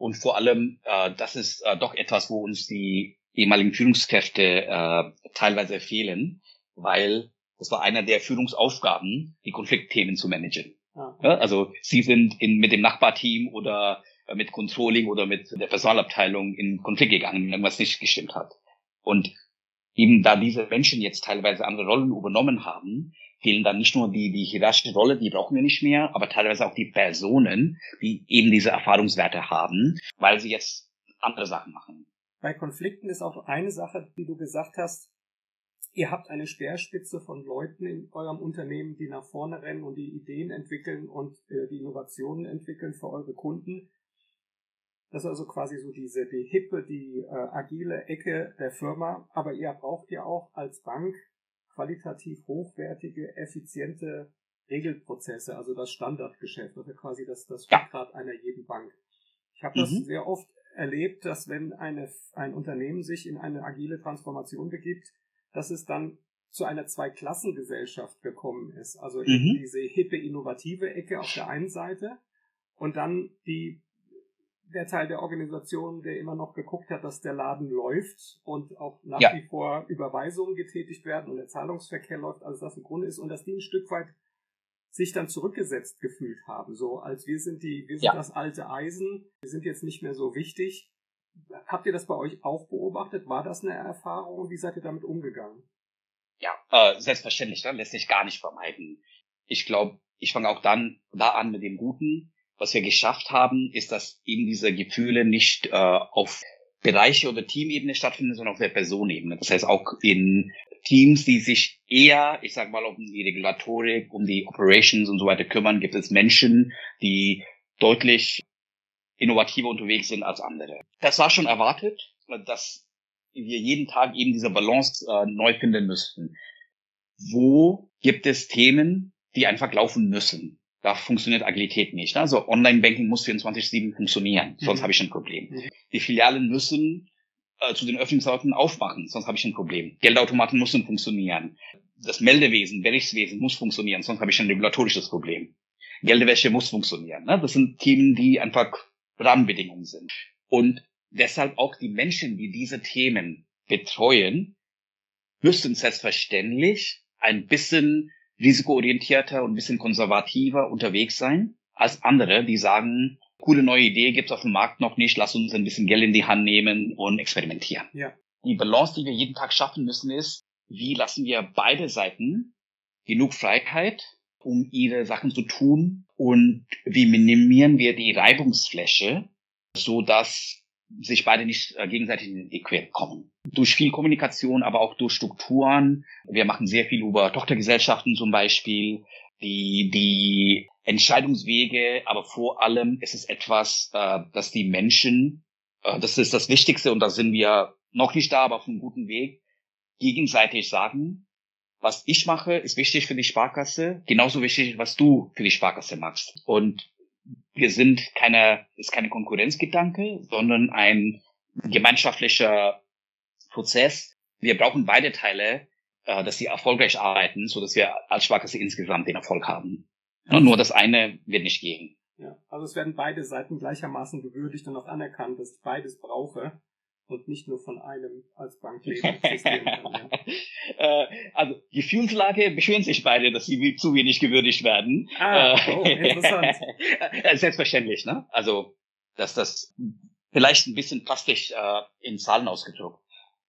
Und vor allem, äh, das ist äh, doch etwas, wo uns die ehemaligen Führungskräfte äh, teilweise fehlen, weil das war einer der Führungsaufgaben, die Konfliktthemen zu managen. Ah. Ja, also sie sind in, mit dem Nachbarteam oder mit Controlling oder mit der Personalabteilung in Konflikt gegangen, wenn irgendwas nicht gestimmt hat. Und eben da diese Menschen jetzt teilweise andere Rollen übernommen haben, fehlen dann nicht nur die, die hierarchische Rolle, die brauchen wir nicht mehr, aber teilweise auch die Personen, die eben diese Erfahrungswerte haben, weil sie jetzt andere Sachen machen. Bei Konflikten ist auch eine Sache, die du gesagt hast, ihr habt eine Speerspitze von Leuten in eurem Unternehmen, die nach vorne rennen und die Ideen entwickeln und äh, die Innovationen entwickeln für eure Kunden. Das ist also quasi so diese, die hippe, die äh, agile Ecke der Firma. Aber ihr braucht ja auch als Bank qualitativ hochwertige, effiziente Regelprozesse, also das Standardgeschäft, also quasi das, das Rückgrat einer jeden Bank. Ich habe das mhm. sehr oft erlebt, dass wenn eine, ein Unternehmen sich in eine agile Transformation begibt, dass es dann zu einer Zweiklassengesellschaft gekommen ist. Also mhm. diese hippe, innovative Ecke auf der einen Seite und dann die der Teil der Organisation, der immer noch geguckt hat, dass der Laden läuft und auch nach ja. wie vor Überweisungen getätigt werden und der Zahlungsverkehr läuft, also das im Grunde ist und dass die ein Stück weit sich dann zurückgesetzt gefühlt haben, so als wir sind die, wir sind ja. das alte Eisen, wir sind jetzt nicht mehr so wichtig. Habt ihr das bei euch auch beobachtet? War das eine Erfahrung? Wie seid ihr damit umgegangen? Ja, äh, selbstverständlich, ne? lässt sich gar nicht vermeiden. Ich glaube, ich fange auch dann da an mit dem Guten was wir geschafft haben, ist, dass eben diese Gefühle nicht äh, auf Bereiche oder Teamebene stattfinden, sondern auf der Personebene. Das heißt auch in Teams, die sich eher, ich sag mal, um die Regulatorik, um die Operations und so weiter kümmern, gibt es Menschen, die deutlich innovativer unterwegs sind als andere. Das war schon erwartet, dass wir jeden Tag eben diese Balance äh, neu finden müssten. Wo gibt es Themen, die einfach laufen müssen? Da funktioniert Agilität nicht. Also Online-Banking muss 24-7 funktionieren, sonst mhm. habe ich ein Problem. Mhm. Die Filialen müssen äh, zu den Öffnungszeiten aufmachen, sonst habe ich ein Problem. Geldautomaten müssen funktionieren. Das Meldewesen, Berichtswesen muss funktionieren, sonst habe ich ein regulatorisches Problem. Geldwäsche muss funktionieren. Ne? Das sind Themen, die einfach Rahmenbedingungen sind. Und deshalb auch die Menschen, die diese Themen betreuen, müssen selbstverständlich ein bisschen risikoorientierter und ein bisschen konservativer unterwegs sein als andere, die sagen, coole neue Idee gibt's auf dem Markt noch nicht, lass uns ein bisschen Geld in die Hand nehmen und experimentieren. Ja. Die Balance, die wir jeden Tag schaffen müssen, ist, wie lassen wir beide Seiten genug Freiheit, um ihre Sachen zu tun und wie minimieren wir die Reibungsfläche, so dass sich beide nicht äh, gegenseitig in die Quere kommen. Durch viel Kommunikation, aber auch durch Strukturen. Wir machen sehr viel über Tochtergesellschaften zum Beispiel, die, die Entscheidungswege, aber vor allem ist es etwas, äh, dass die Menschen, äh, das ist das Wichtigste und da sind wir noch nicht da, aber auf einem guten Weg, gegenseitig sagen, was ich mache, ist wichtig für die Sparkasse, genauso wichtig, was du für die Sparkasse machst. Und wir sind keine, ist keine Konkurrenzgedanke, sondern ein gemeinschaftlicher Prozess. Wir brauchen beide Teile, äh, dass sie erfolgreich arbeiten, so dass wir als Sparkasse insgesamt den Erfolg haben. Ja, nur das eine wird nicht gehen. Ja, also es werden beide Seiten gleichermaßen gewürdigt und auch anerkannt, dass ich beides brauche. Und nicht nur von einem als Bankleben existieren kann. Ja. äh, also Gefühlslage beschweren sich beide, dass sie zu wenig gewürdigt werden. Ah, oh, interessant. Selbstverständlich, ne? Also, dass das vielleicht ein bisschen plastisch äh, in Zahlen ausgedruckt.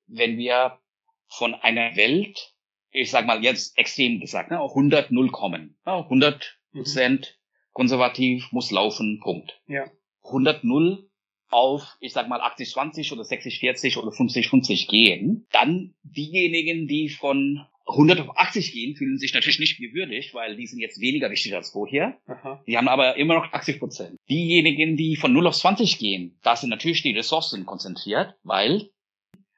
Wenn wir von einer Welt, ich sag mal jetzt extrem gesagt, ne, 100 0 kommen, ja, 100 Prozent mhm. konservativ muss laufen, Punkt. Ja. 100 0 auf, ich sag mal, 80-20 oder 60-40 oder 50-50 gehen, dann diejenigen, die von 100 auf 80 gehen, fühlen sich natürlich nicht gewürdigt, weil die sind jetzt weniger wichtig als vorher. Aha. Die haben aber immer noch 80 Prozent. Diejenigen, die von 0 auf 20 gehen, da sind natürlich die Ressourcen konzentriert, weil,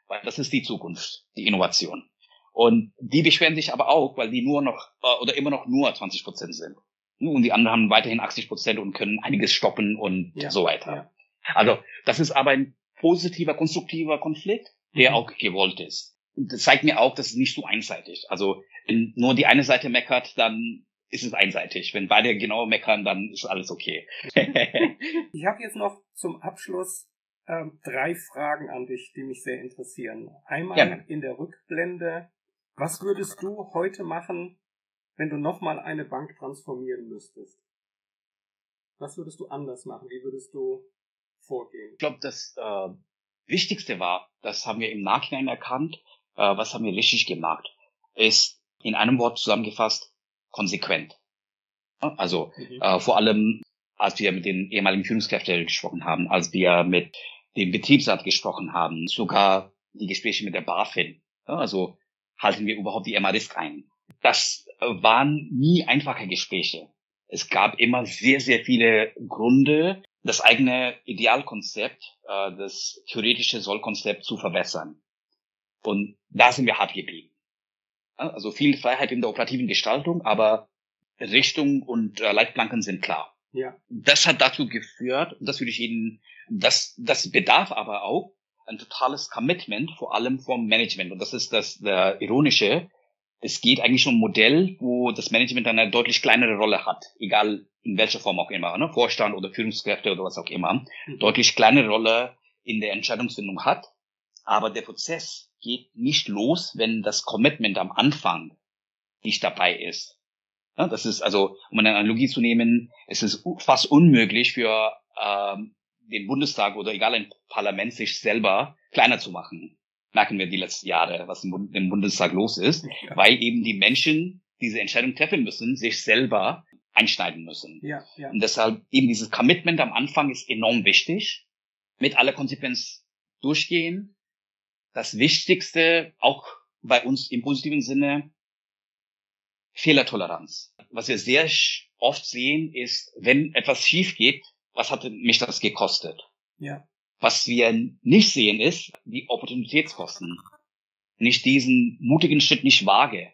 weil das ist die Zukunft, die Innovation. Und die beschweren sich aber auch, weil die nur noch äh, oder immer noch nur 20 Prozent sind. Und die anderen haben weiterhin 80 Prozent und können einiges stoppen und ja, so weiter. Ja. Also das ist aber ein positiver, konstruktiver Konflikt, der mhm. auch gewollt ist. Und das zeigt mir auch, dass es nicht so einseitig. Also wenn nur die eine Seite meckert, dann ist es einseitig. Wenn beide genau meckern, dann ist alles okay. ich habe jetzt noch zum Abschluss ähm, drei Fragen an dich, die mich sehr interessieren. Einmal ja. in der Rückblende. Was würdest du heute machen, wenn du nochmal eine Bank transformieren müsstest? Was würdest du anders machen? Wie würdest du vorgehen? Ich glaube, das äh, Wichtigste war, das haben wir im Nachhinein erkannt, äh, was haben wir richtig gemacht, ist in einem Wort zusammengefasst, konsequent. Also mhm. äh, vor allem, als wir mit den ehemaligen Führungskräften gesprochen haben, als wir mit dem Betriebsrat gesprochen haben, sogar die Gespräche mit der BaFin. Also halten wir überhaupt die MA-Risk ein. Das waren nie einfache Gespräche. Es gab immer sehr, sehr viele Gründe, das eigene Idealkonzept, äh, das theoretische Sollkonzept zu verbessern. Und da sind wir hart geblieben. Also viel Freiheit in der operativen Gestaltung, aber Richtung und äh, Leitplanken sind klar. Ja. Das hat dazu geführt, das würde ich Ihnen, das, das bedarf aber auch ein totales Commitment, vor allem vom Management. Und das ist das der Ironische. Es geht eigentlich um ein Modell, wo das Management eine deutlich kleinere Rolle hat, egal in welcher Form auch immer, ne? Vorstand oder Führungskräfte oder was auch immer, mhm. deutlich kleinere Rolle in der Entscheidungsfindung hat. Aber der Prozess geht nicht los, wenn das Commitment am Anfang nicht dabei ist. Ja, das ist also, um eine Analogie zu nehmen, es ist fast unmöglich für ähm, den Bundestag oder egal ein Parlament sich selber kleiner zu machen. Merken wir die letzten Jahre, was im, Bundestag los ist, ja. weil eben die Menschen diese Entscheidung treffen müssen, sich selber einschneiden müssen. Ja, ja. Und deshalb eben dieses Commitment am Anfang ist enorm wichtig. Mit aller Konsequenz durchgehen. Das Wichtigste, auch bei uns im positiven Sinne, Fehlertoleranz. Was wir sehr oft sehen, ist, wenn etwas schief geht, was hat mich das gekostet? Ja. Was wir nicht sehen, ist die Opportunitätskosten. Nicht diesen mutigen Schritt nicht wage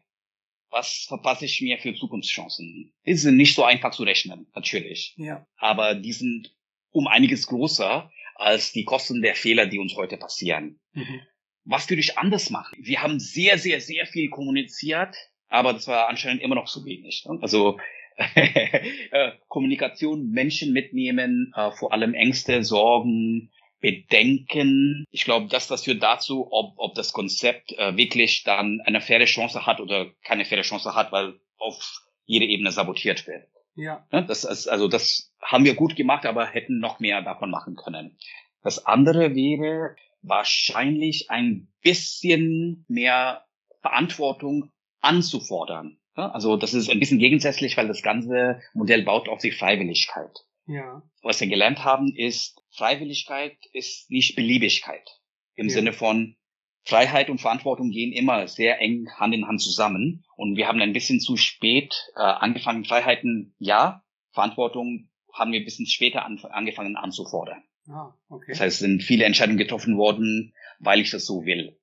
was verpasse ich mir für Zukunftschancen? Die sind nicht so einfach zu rechnen, natürlich. Ja. Aber die sind um einiges größer als die Kosten der Fehler, die uns heute passieren. Mhm. Was würde ich anders machen? Wir haben sehr, sehr, sehr viel kommuniziert, aber das war anscheinend immer noch zu wenig. Ne? Also äh, Kommunikation, Menschen mitnehmen, äh, vor allem Ängste, Sorgen, Bedenken. Ich glaube, das, das führt dazu, ob, ob das Konzept äh, wirklich dann eine faire Chance hat oder keine faire Chance hat, weil auf jede Ebene sabotiert wird. Ja. ja das ist, also das haben wir gut gemacht, aber hätten noch mehr davon machen können. Das andere wäre wahrscheinlich ein bisschen mehr Verantwortung anzufordern. Ja, also das ist ein bisschen gegensätzlich, weil das ganze Modell baut auf die Freiwilligkeit. Ja. Was wir gelernt haben, ist, Freiwilligkeit ist nicht Beliebigkeit. Im ja. Sinne von Freiheit und Verantwortung gehen immer sehr eng Hand in Hand zusammen. Und wir haben ein bisschen zu spät äh, angefangen, Freiheiten ja, Verantwortung haben wir ein bisschen später an, angefangen anzufordern. Ah, okay. Das heißt, es sind viele Entscheidungen getroffen worden, weil ich das so will.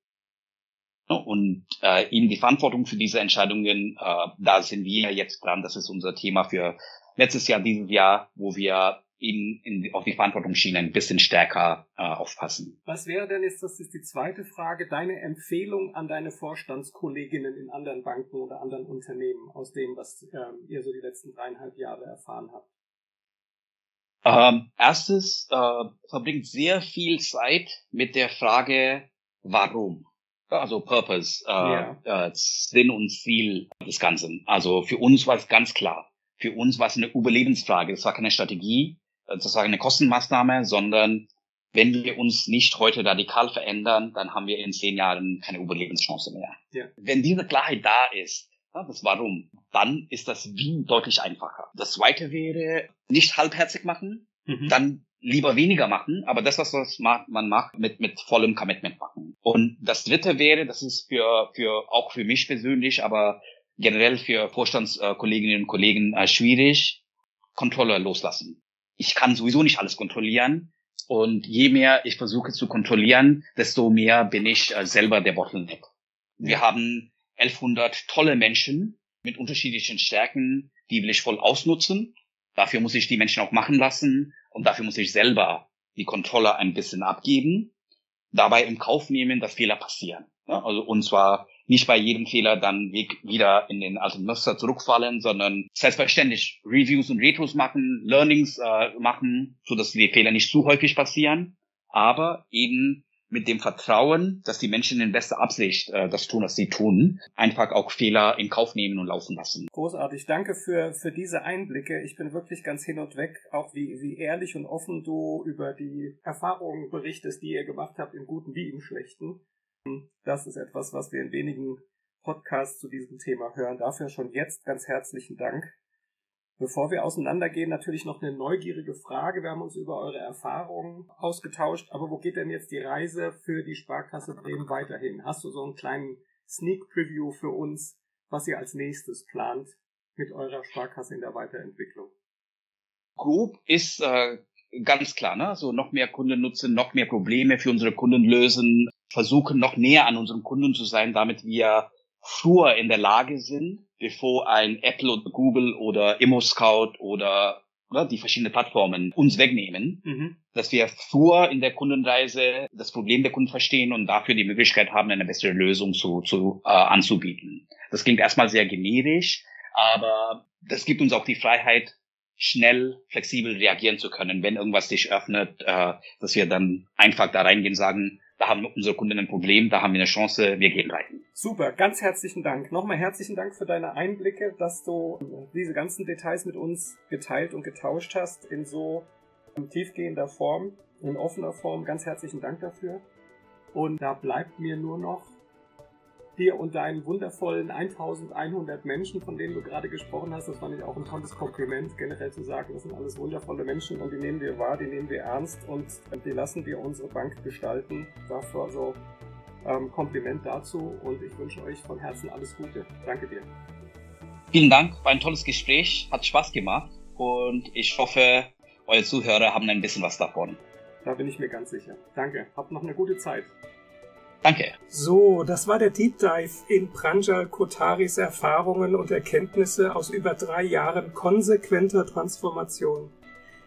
Und äh, eben die Verantwortung für diese Entscheidungen, äh, da sind wir jetzt dran. Das ist unser Thema für letztes Jahr, dieses Jahr, wo wir eben in, auf die Verantwortungsschiene ein bisschen stärker äh, aufpassen. Was wäre denn jetzt, das ist die zweite Frage, deine Empfehlung an deine Vorstandskolleginnen in anderen Banken oder anderen Unternehmen aus dem, was ähm, ihr so die letzten dreieinhalb Jahre erfahren habt? Ähm, erstes äh, verbringt sehr viel Zeit mit der Frage, warum. Also Purpose, äh, ja. äh, Sinn und Ziel des Ganzen. Also für uns war es ganz klar. Für uns war es eine Überlebensfrage. Das war keine Strategie, äh, das war eine Kostenmaßnahme, sondern wenn wir uns nicht heute radikal verändern, dann haben wir in zehn Jahren keine Überlebenschance mehr. Ja. Wenn diese Klarheit da ist, das Warum, dann ist das Wie deutlich einfacher. Das zweite wäre, nicht halbherzig machen, mhm. dann lieber weniger machen, aber das, was man macht, mit, mit vollem Commitment machen. Und das dritte wäre, das ist für, für, auch für mich persönlich, aber generell für Vorstandskolleginnen und Kollegen äh, schwierig, Kontrolle loslassen. Ich kann sowieso nicht alles kontrollieren. Und je mehr ich versuche zu kontrollieren, desto mehr bin ich äh, selber der Bottleneck. Wir haben 1100 tolle Menschen mit unterschiedlichen Stärken, die will ich voll ausnutzen. Dafür muss ich die Menschen auch machen lassen und dafür muss ich selber die Kontrolle ein bisschen abgeben. Dabei im Kauf nehmen, dass Fehler passieren. Also, und zwar nicht bei jedem Fehler dann wieder in den alten Muster zurückfallen, sondern selbstverständlich Reviews und Retros machen, Learnings äh, machen, so dass die Fehler nicht zu häufig passieren, aber eben mit dem Vertrauen, dass die Menschen in bester Absicht äh, das tun, was sie tun, einfach auch Fehler in Kauf nehmen und laufen lassen. Großartig, danke für, für diese Einblicke. Ich bin wirklich ganz hin und weg, auch wie, wie ehrlich und offen du über die Erfahrungen berichtest, die ihr gemacht habt, im Guten wie im Schlechten. Das ist etwas, was wir in wenigen Podcasts zu diesem Thema hören. Dafür schon jetzt ganz herzlichen Dank. Bevor wir auseinandergehen, natürlich noch eine neugierige Frage. Wir haben uns über eure Erfahrungen ausgetauscht, aber wo geht denn jetzt die Reise für die Sparkasse Bremen weiterhin? Hast du so einen kleinen Sneak Preview für uns, was ihr als nächstes plant mit eurer Sparkasse in der Weiterentwicklung? Grob ist äh, ganz klar, ne? So noch mehr Kunden nutzen, noch mehr Probleme für unsere Kunden lösen, versuchen noch näher an unseren Kunden zu sein, damit wir früher in der Lage sind, bevor ein Apple oder Google oder ImmoScout oder oder die verschiedenen Plattformen uns wegnehmen, mhm. dass wir früher in der Kundenreise das Problem der Kunden verstehen und dafür die Möglichkeit haben, eine bessere Lösung zu, zu äh, anzubieten. Das klingt erstmal sehr generisch, aber das gibt uns auch die Freiheit, schnell, flexibel reagieren zu können, wenn irgendwas sich öffnet, äh, dass wir dann einfach da reingehen und sagen, da haben unsere Kunden ein Problem, da haben wir eine Chance, wir gehen rein. Super, ganz herzlichen Dank. Nochmal herzlichen Dank für deine Einblicke, dass du diese ganzen Details mit uns geteilt und getauscht hast in so tiefgehender Form, in offener Form. Ganz herzlichen Dank dafür. Und da bleibt mir nur noch dir und deinen wundervollen 1100 Menschen, von denen du gerade gesprochen hast, das fand ich auch ein tolles Kompliment, generell zu sagen, das sind alles wundervolle Menschen und die nehmen wir wahr, die nehmen wir ernst und die lassen wir unsere Bank gestalten. Dafür also ähm, Kompliment dazu und ich wünsche euch von Herzen alles Gute. Danke dir. Vielen Dank, war ein tolles Gespräch, hat Spaß gemacht und ich hoffe, eure Zuhörer haben ein bisschen was davon. Da bin ich mir ganz sicher. Danke, habt noch eine gute Zeit. Danke. So, das war der Deep Dive in Pranjal Kotaris Erfahrungen und Erkenntnisse aus über drei Jahren konsequenter Transformation.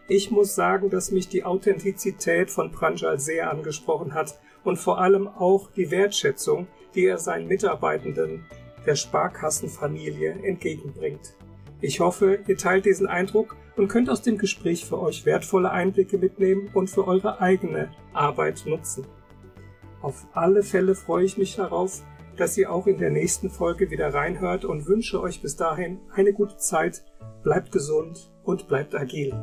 Ich muss sagen, dass mich die Authentizität von Pranjal sehr angesprochen hat und vor allem auch die Wertschätzung, die er seinen Mitarbeitenden der Sparkassenfamilie entgegenbringt. Ich hoffe, ihr teilt diesen Eindruck und könnt aus dem Gespräch für euch wertvolle Einblicke mitnehmen und für eure eigene Arbeit nutzen. Auf alle Fälle freue ich mich darauf, dass ihr auch in der nächsten Folge wieder reinhört und wünsche euch bis dahin eine gute Zeit, bleibt gesund und bleibt agil.